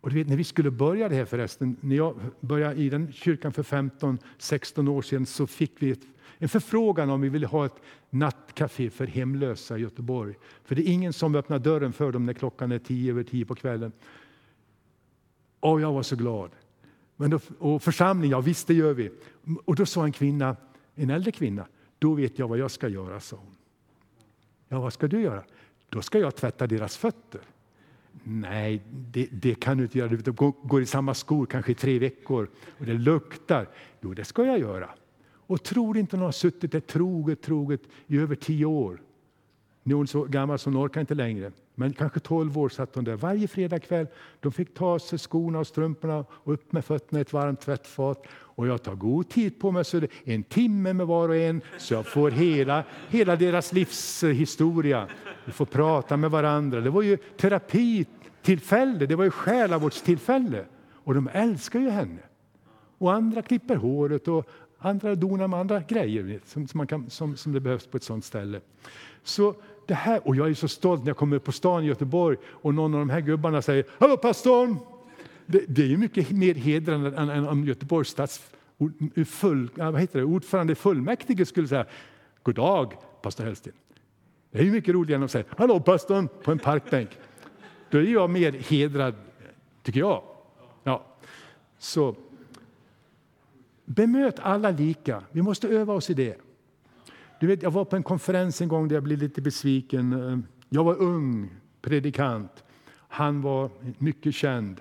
Och du vet, när vi skulle börja det här förresten, när jag började i den kyrkan för 15-16 år sedan så fick vi ett, en förfrågan om vi ville ha ett nattcafé för hemlösa i Göteborg. För det är ingen som öppnar dörren för dem när klockan är tio över tio på kvällen. Och jag var så glad. Men då, och församling, ja visst det gör vi. Och då sa en kvinna, en äldre kvinna, då vet jag vad jag ska göra, sa hon. Ja, vad ska du göra? Då ska jag tvätta deras fötter. Nej, det, det, kan du inte göra. Du går i samma skor kanske i tre veckor och det luktar. Jo, det ska jag göra. Och tror inte hon har suttit där troget, troget i över tio år. Nu är hon så gammal så hon orkar inte längre. Men kanske tolv år satt hon där varje fredagkväll. De fick ta sig skorna och strumporna och upp med fötterna i ett varmt tvättfat. Och jag tar god tid på mig, så det en timme med var och en, så jag får hela, hela deras livshistoria. Vi får prata med varandra. Det var ju terapitillfälle, det var ju själavårdstillfälle. Och de älskar ju henne. Och andra klipper håret och andra donar med andra grejer som, som, man kan, som, som det behövs på ett sånt ställe. Så det här, och jag är så stolt när jag kommer på stan i Göteborg och någon av de här gubbarna säger ”Hallå pastorn!” Det, det är ju mycket mer hedrande än, än om Göteborgs stads full, vad heter det, ordförande fullmäktige skulle säga ”God dag, pastor Hellsten”. Det är ju mycket roligare än att säga ”Hallå pastorn” på en parkbänk. Då är jag mer hedrad, tycker jag. Ja. Så Bemöt alla lika. Vi måste öva oss i det. Du vet, jag var på en konferens en gång där jag blev lite besviken. Ehm, jag var ung predikant. Han var mycket känd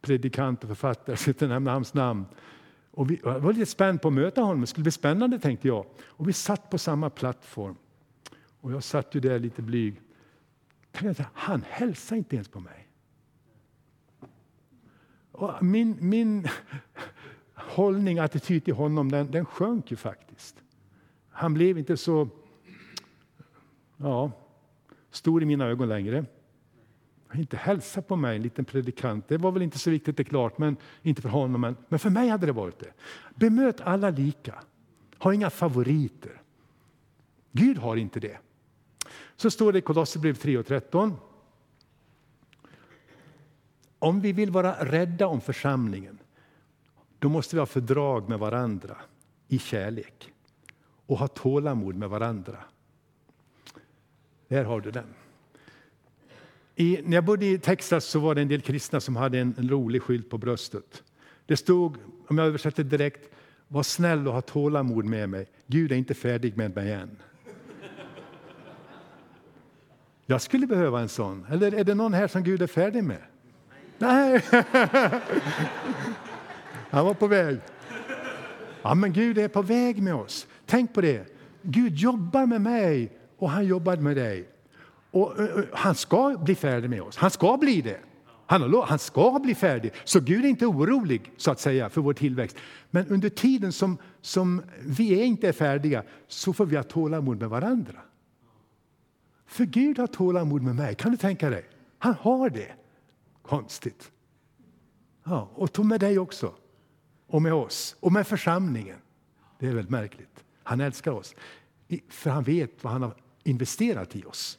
predikant och författare, jag ska inte nämna hans namn. Och vi, jag var lite spänd på att möta honom, det skulle bli spännande tänkte jag. Och vi satt på samma plattform. Och jag satt ju där lite blyg. Han hälsade inte ens på mig. Och min, min hållning, attityd till honom, den, den sjönk ju faktiskt. Han blev inte så ja, stor i mina ögon längre. Han inte hälsa på mig, en liten predikant. Det var väl inte så viktigt, det är klart, men inte för honom. Men, men för mig hade det varit det. Bemöt alla lika. Ha inga favoriter. Gud har inte det. Så står det i Kolosserbrevet 3.13. Om vi vill vara rädda om församlingen, då måste vi ha fördrag med varandra i kärlek och ha tålamod med varandra. Där har du den. I, när jag bodde i Texas så var det en del kristna som hade en, en rolig skylt på bröstet. Det stod, om jag översätter direkt, var snäll och ha tålamod med mig. Gud är inte färdig med mig än. Jag skulle behöva en sån. Eller är det någon här som Gud är färdig med? Nej. Han var på väg. Ja, men Gud är på väg med oss. Tänk på det. Gud jobbar med mig och han jobbar med dig. Och, han ska bli färdig med oss. Han ska bli det. Han, han ska bli färdig. Så Gud är inte orolig så att säga för vår tillväxt. Men under tiden som, som vi är inte är färdiga så får vi ha tålamod med varandra. För Gud har tålamod med mig. Kan du tänka dig? Han har det. Konstigt. Ja, och med dig också och med oss och med församlingen. Det är väldigt märkligt. Han älskar oss, för han vet vad han har investerat i oss.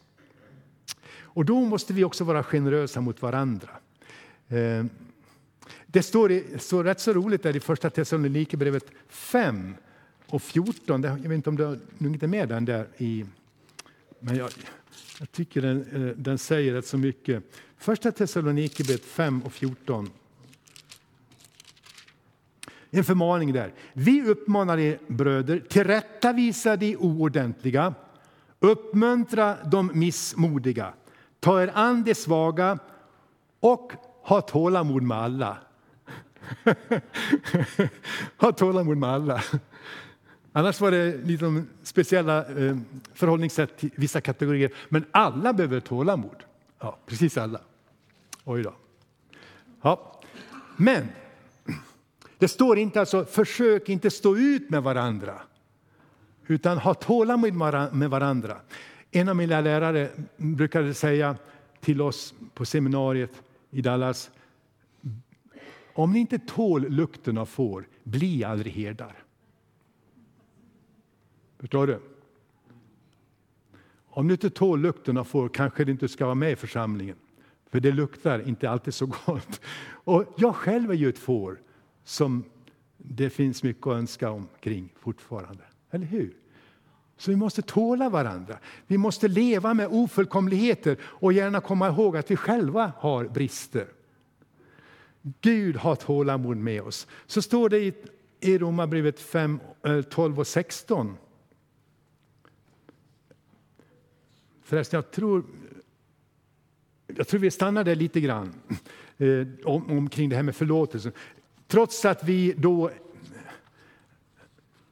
Och då måste vi också vara generösa mot varandra. Ehm, det står, står rätt så roligt där i första Thessalonikerbrevet 5 och 14. Jag vet inte om du har är med den där i... Men jag, jag tycker den, eh, den säger rätt så mycket. Första Thessalonikerbrevet 5 och 14 en förmaning där. Vi uppmanar er bröder, tillrättavisa de oordentliga, uppmuntra de missmodiga, ta er an de svaga och ha tålamod med alla. ha tålamod med alla. Annars var det liksom speciella eh, förhållningssätt till vissa kategorier. Men alla behöver tålamod. Ja, precis alla. Oj då. Ja. Men det står inte alltså försök inte stå ut med varandra, utan ha tålamod med varandra. En av mina lärare brukade säga till oss på seminariet i Dallas, om ni inte tål lukten av får, bli aldrig herdar. Förstår du? Om du inte tål lukten av får kanske du inte ska vara med i församlingen. För det luktar inte alltid så gott. Och jag själv är ju ett får som det finns mycket att önska omkring fortfarande. Eller hur? Så vi måste tåla varandra. Vi måste leva med ofullkomligheter och gärna komma ihåg att vi själva har brister. Gud har tålamod med oss. Så står det i, i Romarbrevet 5, 12 eh, och 16. Förresten, jag tror, jag tror vi stannar där lite grann eh, om, omkring det här med förlåtelse. Trots att vi då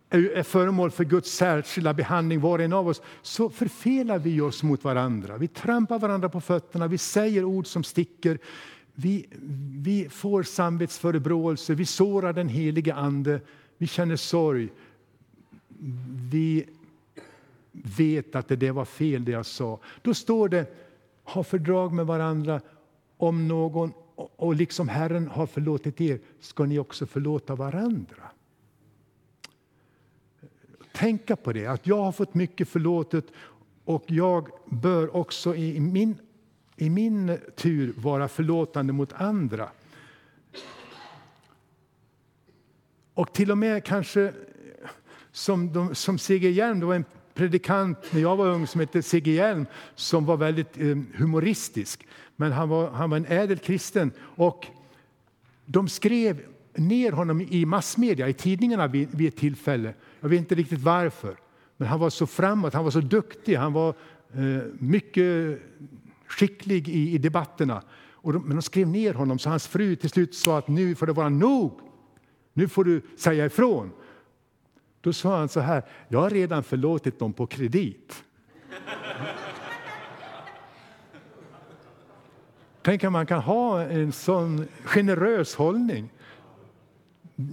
är föremål för Guds särskilda behandling, var och en av oss, så förfelar vi oss mot varandra. Vi trampar varandra på fötterna, vi säger ord som sticker. Vi, vi får samvetsförebråelser, vi sårar den helige Ande, vi känner sorg. Vi vet att det där var fel det jag sa. Då står det, ha fördrag med varandra om någon och liksom Herren har förlåtit er ska ni också förlåta varandra. Tänka på det, att jag har fått mycket förlåtet och jag bör också i min, i min tur vara förlåtande mot andra. Och till och med kanske som, de, som C.G. Hjelm, det var en predikant när jag var ung som hette C.G. Hjelm som var väldigt eh, humoristisk. Men han var, han var en ädel kristen. Och de skrev ner honom i massmedia, i tidningarna vid, vid ett tillfälle. Jag vet inte riktigt varför. Men han var så framåt, han var så duktig, han var eh, mycket skicklig i, i debatterna. Och de, men de skrev ner honom så hans fru till slut sa att nu får det vara nog. Nu får du säga ifrån. Då sa han så här, jag har redan förlåtit dem på kredit. Tänk att man kan ha en sån generös hållning.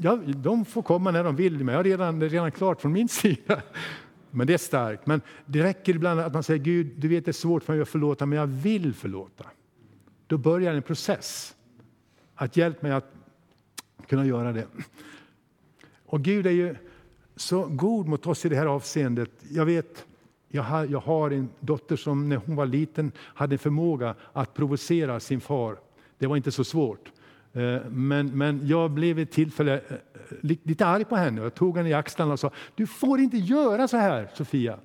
Ja, de får komma när de vill, men jag har redan, det är redan klart från min sida. Men det är starkt. Men det räcker ibland att man säger Gud, du vet det är svårt för mig att förlåta, men jag vill förlåta. Då börjar en process. Att hjälpa mig att kunna göra det. Och Gud är ju så god mot oss i det här avseendet. Jag vet, jag har, jag har en dotter som när hon var liten hade en förmåga att provocera sin far. Det var inte så svårt. Eh, men, men jag blev ett tillfälle eh, lite arg på henne. Jag tog henne i axlarna och sa du får inte göra så här, Sofia.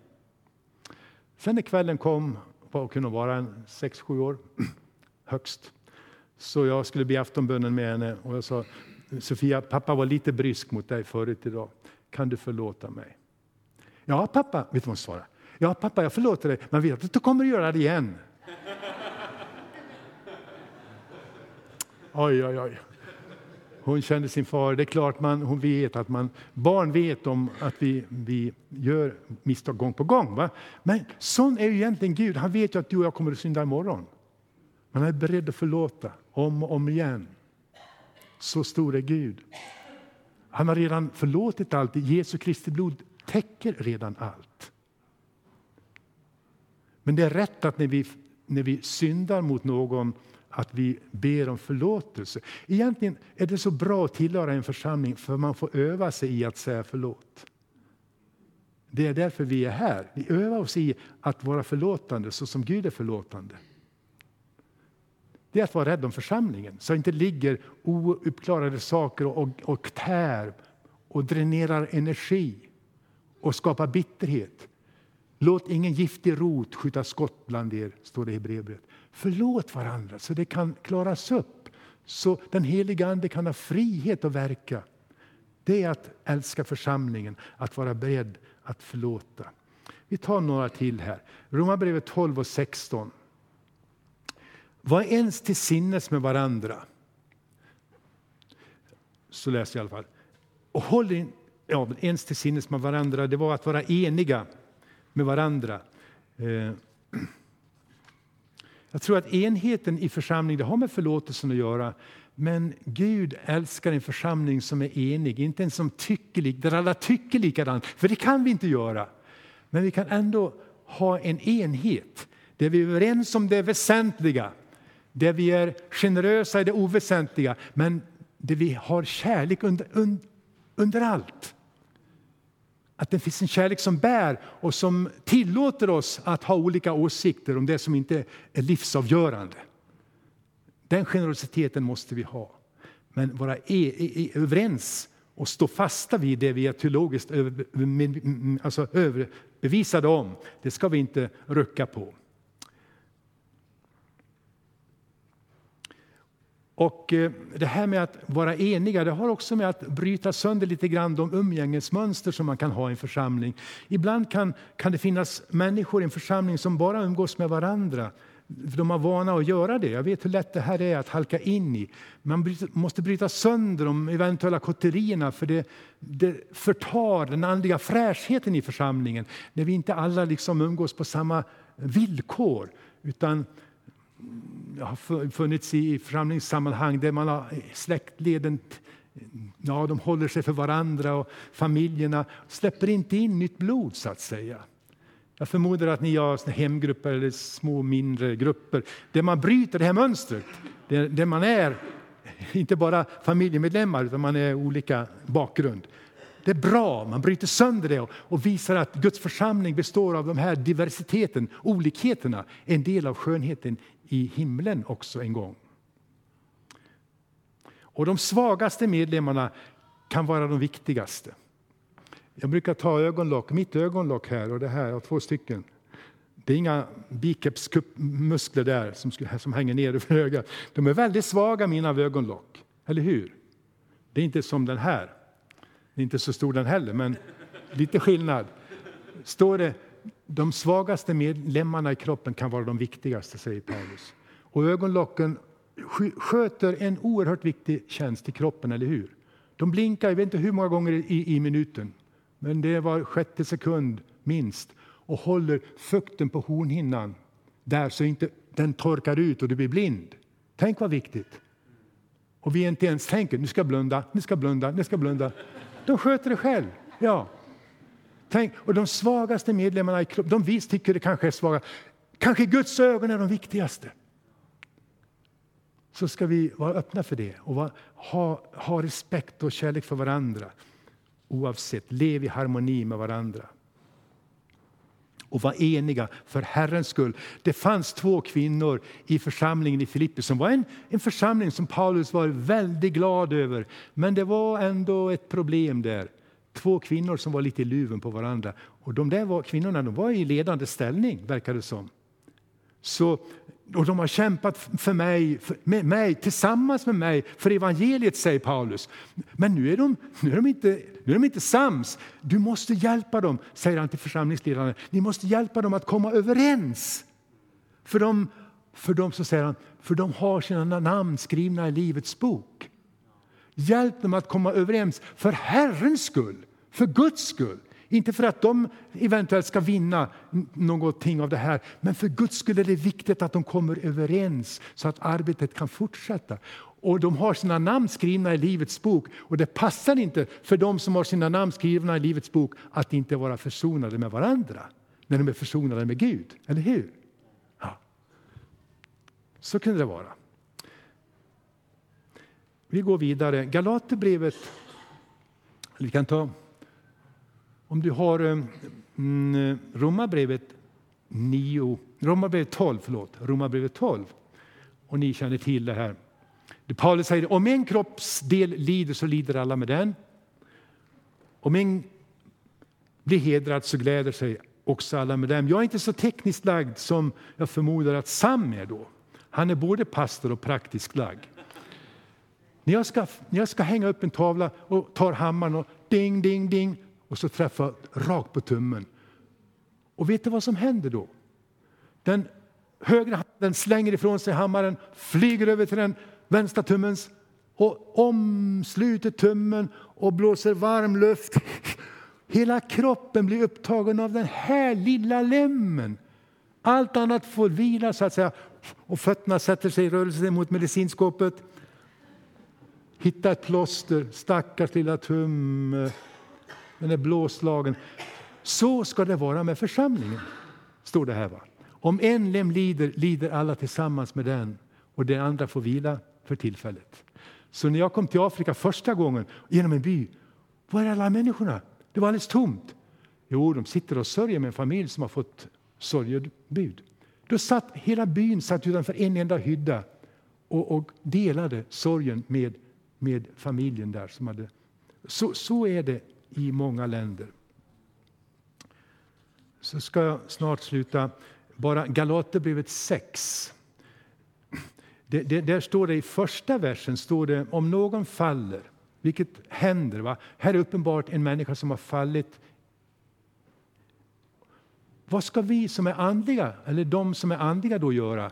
Sen när kvällen kom, vad kunde vara en sex, sju år högst, så jag skulle be aftonbönen med henne och jag sa Sofia, pappa var lite brysk mot dig förut idag. Kan du förlåta mig? Ja, pappa, vet du vad hon svarade? Ja, pappa, jag förlåter dig, men vet att du kommer att göra det igen. Oj, oj, oj. Hon kände sin far. Det är klart man, hon vet att man, barn vet om att vi, vi gör misstag gång på gång. Va? Men sån är ju egentligen Gud. Han vet ju att du och jag kommer att synda imorgon. Men han är beredd att förlåta om och om igen. Så stor är Gud. Han har redan förlåtit allt. Jesu Kristi blod täcker redan allt. Men det är rätt att när vi, när vi syndar mot någon att vi ber om förlåtelse. Egentligen är det så bra att tillhöra en församling för man får öva sig i att säga förlåt. Det är därför vi är här. Vi övar oss i att vara förlåtande så som Gud är förlåtande. Det är att vara rädd om församlingen så att det inte ligger ouppklarade saker och, och tär och dränerar energi och skapar bitterhet. Låt ingen giftig rot skjuta skott bland er, står det i Hebreerbrevet. Förlåt varandra så det kan klaras upp, så den heliga Ande kan ha frihet att verka. Det är att älska församlingen, att vara beredd att förlåta. Vi tar några till här. Romarbrevet 12 och 16. Var ens till sinnes med varandra. Så läser jag i alla fall. Och håll in, ja, ens till sinnes med varandra, det var att vara eniga med varandra. Eh, jag tror att enheten i församlingen har med förlåtelsen att göra. Men Gud älskar en församling som är enig, inte en som tycker lik, där alla tycker likadant. För det kan vi inte göra. Men vi kan ändå ha en enhet där vi är överens om det väsentliga. Där vi är generösa i det oväsentliga. Men där vi har kärlek under, under, under allt. Att det finns en kärlek som bär och som tillåter oss att ha olika åsikter om det som inte är livsavgörande. Den generositeten måste vi ha. Men vara e-, e-, e-, överens och stå fasta vid det vi är teologiskt över, alltså överbevisade om, det ska vi inte rucka på. Och eh, det här med att vara eniga det har också med att bryta sönder lite grann de umgängesmönster som man kan ha i en församling. Ibland kan, kan det finnas människor i en församling som bara umgås med varandra. De har vana att göra det. Jag vet hur lätt det här är att halka in i. Man måste bryta sönder de eventuella kotterierna för det, det förtar den andliga fräschheten i församlingen när vi inte alla liksom umgås på samma villkor. Utan har funnits i församlingssammanhang där man har eh, släktleden ja, de håller sig för varandra och familjerna släpper inte in nytt blod så att säga. Jag förmodar att ni har hemgrupper eller små mindre grupper där man bryter det här mönstret. Där, där man är eh, inte bara familjemedlemmar utan man är olika bakgrund. Det är bra, man bryter sönder det och visar att Guds församling består av de här diversiteten, olikheterna, en del av skönheten i himlen också en gång. Och de svagaste medlemmarna kan vara de viktigaste. Jag brukar ta ögonlock, mitt ögonlock här och det här, jag har två stycken. Det är inga bicepsmuskler där som, som hänger ner över ögat. De är väldigt svaga mina ögonlock, eller hur? Det är inte som den här. Det är inte så stor den heller, men lite skillnad. Står det de svagaste medlemmarna i kroppen kan vara de viktigaste, säger Paulus. Och ögonlocken sköter en oerhört viktig tjänst i kroppen, eller hur? De blinkar, jag vet inte hur många gånger i, i minuten, men det var sjätte sekund minst och håller fukten på hornhinnan där så inte den torkar ut och du blir blind. Tänk vad viktigt! Och vi inte ens tänker, nu ska jag blunda, nu ska jag blunda, nu ska jag blunda. De sköter det själv. Ja. Tänk, och de svagaste medlemmarna i klubben, de visst tycker det kanske är svaga. Kanske Guds ögon är de viktigaste. Så ska vi vara öppna för det och ha, ha respekt och kärlek för varandra. Oavsett, lev i harmoni med varandra. Och var eniga för Herrens skull. Det fanns två kvinnor i församlingen i Filippi som var en, en församling som Paulus var väldigt glad över. Men det var ändå ett problem där två kvinnor som var lite i luven på varandra. Och de där var, kvinnorna de var i ledande ställning, verkar det som. Så, och de har kämpat för mig, för, med mig, tillsammans med mig för evangeliet, säger Paulus. Men nu är, de, nu, är de inte, nu är de inte sams. Du måste hjälpa dem, säger han till församlingsledarna. Ni måste hjälpa dem att komma överens. För de, för de, så säger han, för de har sina namn skrivna i Livets bok. Hjälp dem att komma överens för Herrens skull, för Guds skull. Inte för att de eventuellt ska vinna någonting av det här, men för Guds skull är det viktigt att de kommer överens så att arbetet kan fortsätta. Och de har sina namn skrivna i Livets bok och det passar inte för de som har sina namn skrivna i Livets bok att inte vara försonade med varandra när de är försonade med Gud. Eller hur? Ja. Så kunde det vara. Vi går vidare. Galaterbrevet, vi kan ta, om du har eh, mm, eh, Romarbrevet 9, Romarbrevet 12, förlåt, Romarbrevet 12, och ni känner till det här. Paulus säger om en kroppsdel lider så lider alla med den. Om en blir hedrad så gläder sig också alla med dem. Jag är inte så tekniskt lagd som jag förmodar att Sam är då. Han är både pastor och praktiskt lagd. När jag, ska, när jag ska hänga upp en tavla och tar hammaren och ding, ding, ding och så träffar rakt på tummen. Och vet du vad som händer då? Den högra handen slänger ifrån sig hammaren, flyger över till den vänstra tummens och omsluter tummen och blåser varm luft. Hela kroppen blir upptagen av den här lilla lemmen. Allt annat får vila så att säga och fötterna sätter sig i rörelse mot medicinskåpet. Hitta ett plåster, stackars lilla tumme, den är blåslagen. Så ska det vara med församlingen, står det här. Va? Om en lem lider, lider alla tillsammans med den och den andra får vila för tillfället. Så när jag kom till Afrika första gången genom en by, var är alla människorna? Det var alldeles tomt. Jo, de sitter och sörjer med en familj som har fått sorgebud. Då satt hela byn satt utanför en enda hydda och, och delade sorgen med, med familjen där. Som hade, så, så är det i många länder. Så ska jag snart sluta. Bara Galaterbrevet 6. Det, det, där står det i första versen, står det om någon faller, vilket händer. Va? Här är uppenbart en människa som har fallit. Vad ska vi som är andliga, eller de som är andliga då göra?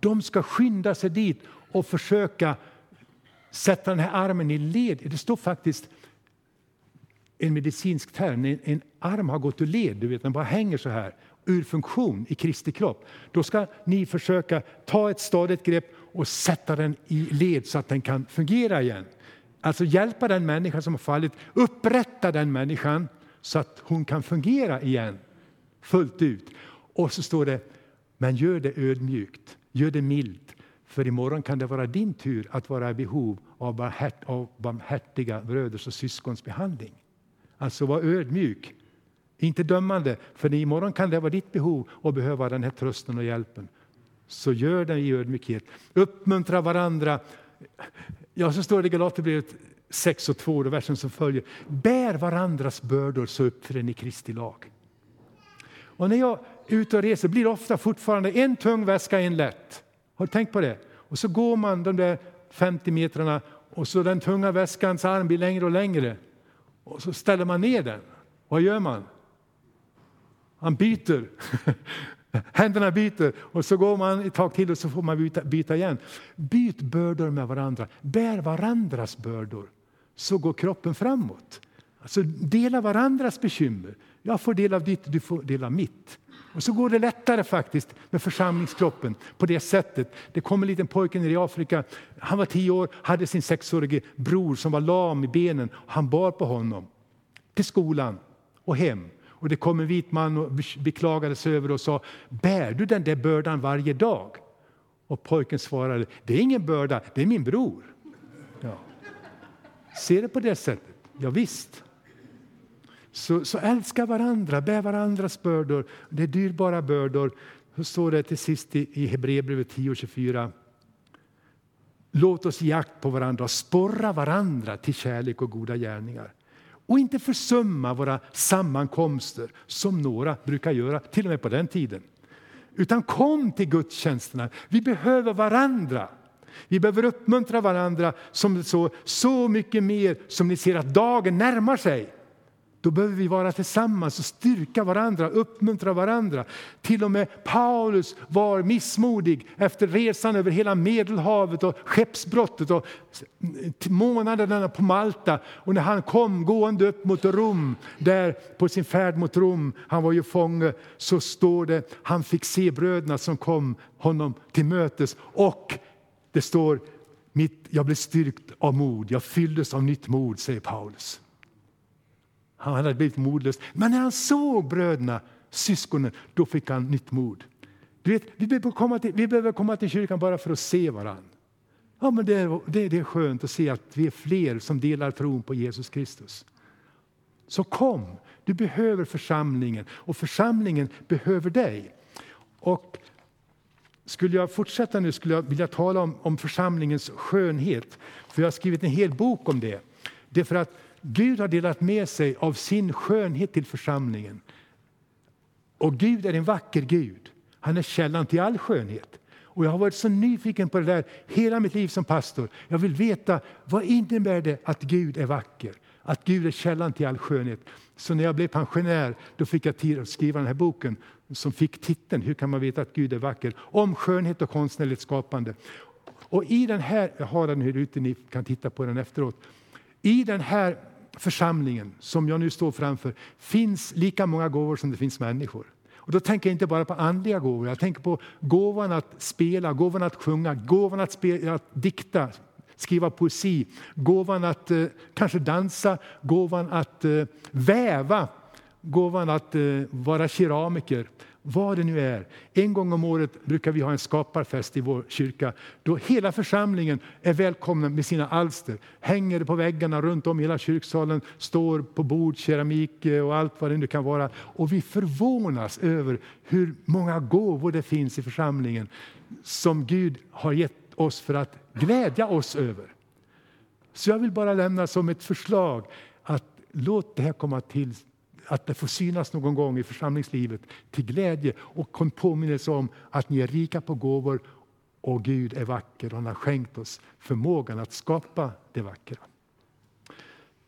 De ska skynda sig dit och försöka sätta den här armen i led. Det står faktiskt en medicinsk term, en, en arm har gått ur led, du vet, den bara hänger så här ur funktion i Kristi kropp. Då ska ni försöka ta ett stadigt grepp och sätta den i led så att den kan fungera igen. Alltså hjälpa den människa som har fallit, upprätta den människan så att hon kan fungera igen fullt ut. Och så står det, men gör det ödmjukt, gör det milt. För imorgon kan det vara din tur att vara i behov av barmhärtiga bröders och syskons behandling. Alltså var ödmjuk, inte dömande. För imorgon kan det vara ditt behov att behöva den här trösten och hjälpen. Så gör det i ödmjukhet. Uppmuntra varandra. Ja, så står det i Galaterbrevet 6 och 2, versen som följer. Bär varandras bördor så uppträder ni Kristi lag. Och när jag är ute och reser blir det ofta fortfarande en tung väska, en lätt. Har du tänkt på det? Och så går man de där 50 metrarna och så den tunga väskans arm blir längre och längre. Och så ställer man ner den. Vad gör man? Man byter. Händerna byter och så går man ett tag till och så får man byta, byta igen. Byt bördor med varandra. Bär varandras bördor. Så går kroppen framåt. Alltså dela varandras bekymmer. Jag får del av ditt, du får del av mitt. Och så går det lättare faktiskt med församlingskroppen på det sättet. Det kom en liten pojke ner i Afrika. Han var tio år, hade sin sexårige bror som var lam i benen. Han bar på honom till skolan och hem. Och det kom en vit man och beklagade sig över och sa, bär du den där bördan varje dag? Och pojken svarade, det är ingen börda, det är min bror. Ja. Ser det på det sättet? Ja, visst. Så, så älska varandra, bär varandras bördor. Det är dyrbara bördor. Så står det till sist i, i Hebreerbrevet 10.24. Låt oss ge akt på varandra och sporra varandra till kärlek och goda gärningar. Och inte försumma våra sammankomster som några brukar göra, till och med på den tiden. Utan kom till gudstjänsterna. Vi behöver varandra. Vi behöver uppmuntra varandra som så, så mycket mer som ni ser att dagen närmar sig. Då behöver vi vara tillsammans och styrka varandra, uppmuntra varandra. Till och med Paulus var missmodig efter resan över hela Medelhavet och skeppsbrottet och månaderna på Malta. Och när han kom gående upp mot Rom, där på sin färd mot Rom, han var ju fånge, så står det han fick se bröderna som kom honom till mötes. Och det står, jag blev styrkt av mod, jag fylldes av nytt mod, säger Paulus. Han hade blivit modlös. Men när han såg bröderna, syskonen, då fick han nytt mod. Du vet, vi, behöver komma till, vi behöver komma till kyrkan bara för att se varandra. Ja, men det, är, det, det är skönt att se att vi är fler som delar tron på Jesus Kristus. Så kom, du behöver församlingen och församlingen behöver dig. Och skulle jag fortsätta nu skulle jag vilja tala om, om församlingens skönhet. För jag har skrivit en hel bok om det. Det är för att Gud har delat med sig av sin skönhet till församlingen. Och Gud är en vacker Gud. Han är källan till all skönhet. Och jag har varit så nyfiken på det där hela mitt liv som pastor. Jag vill veta vad innebär det att Gud är vacker? Att Gud är källan till all skönhet. Så när jag blev pensionär då fick jag tid att skriva den här boken som fick titeln Hur kan man veta att Gud är vacker? Om skönhet och konstnärligt skapande. Och i den här, jag har den här ute, ni kan titta på den efteråt. I den här församlingen som jag nu står framför finns lika många gåvor som det finns människor. Och då tänker jag inte bara på andliga gåvor, jag tänker på gåvan att spela, gåvan att sjunga, gåvan att, spela, att dikta, skriva poesi, gåvan att eh, kanske dansa, gåvan att eh, väva, gåvan att eh, vara keramiker, vad det nu är. En gång om året brukar vi ha en skaparfest i vår kyrka då hela församlingen är välkomna med sina alster. Hänger på väggarna runt om hela kyrksalen, står på bord, keramik eh, och allt vad det nu kan vara. Och vi förvånas över hur många gåvor det finns i församlingen som Gud har gett oss för att glädja oss över. Så jag vill bara lämna som ett förslag att låt det här komma till att det får synas någon gång i församlingslivet till glädje och en påminnelse om att ni är rika på gåvor och Gud är vacker och han har skänkt oss förmågan att skapa det vackra.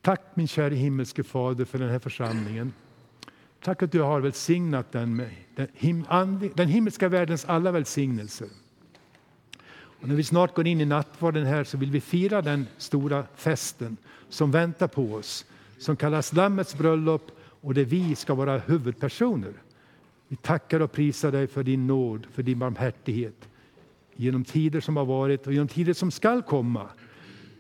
Tack min kära himmelske Fader för den här församlingen. Tack att du har välsignat den med den, him den himmelska världens alla välsignelser. Och när vi snart går in i nattvarden här så vill vi fira den stora festen som väntar på oss, som kallas Lammets bröllop och där vi ska vara huvudpersoner. Vi tackar och prisar dig för din nåd, för din barmhärtighet genom tider som har varit och genom tider som skall komma.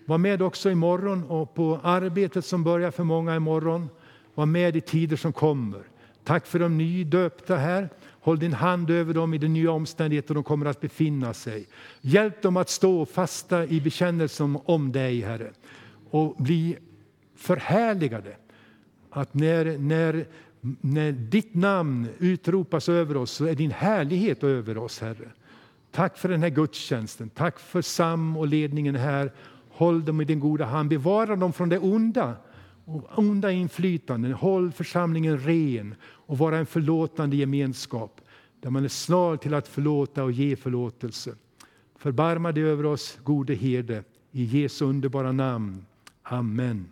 Var med också imorgon och på arbetet som börjar för många imorgon. Var med i tider som kommer. Tack för de nydöpta här. Håll din hand över dem i de nya omständigheter de kommer att befinna sig. Hjälp dem att stå fasta i bekännelsen om dig, Herre, och bli förhärligade att när, när, när ditt namn utropas över oss så är din härlighet över oss, Herre. Tack för den här gudstjänsten. Tack för Sam och ledningen här. Håll dem i din goda hand. Bevara dem från det onda och onda inflytanden. Håll församlingen ren och vara en förlåtande gemenskap där man är snar till att förlåta och ge förlåtelse. Förbarma dig över oss, gode herde, i Jesu underbara namn. Amen.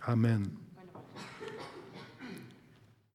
Amen.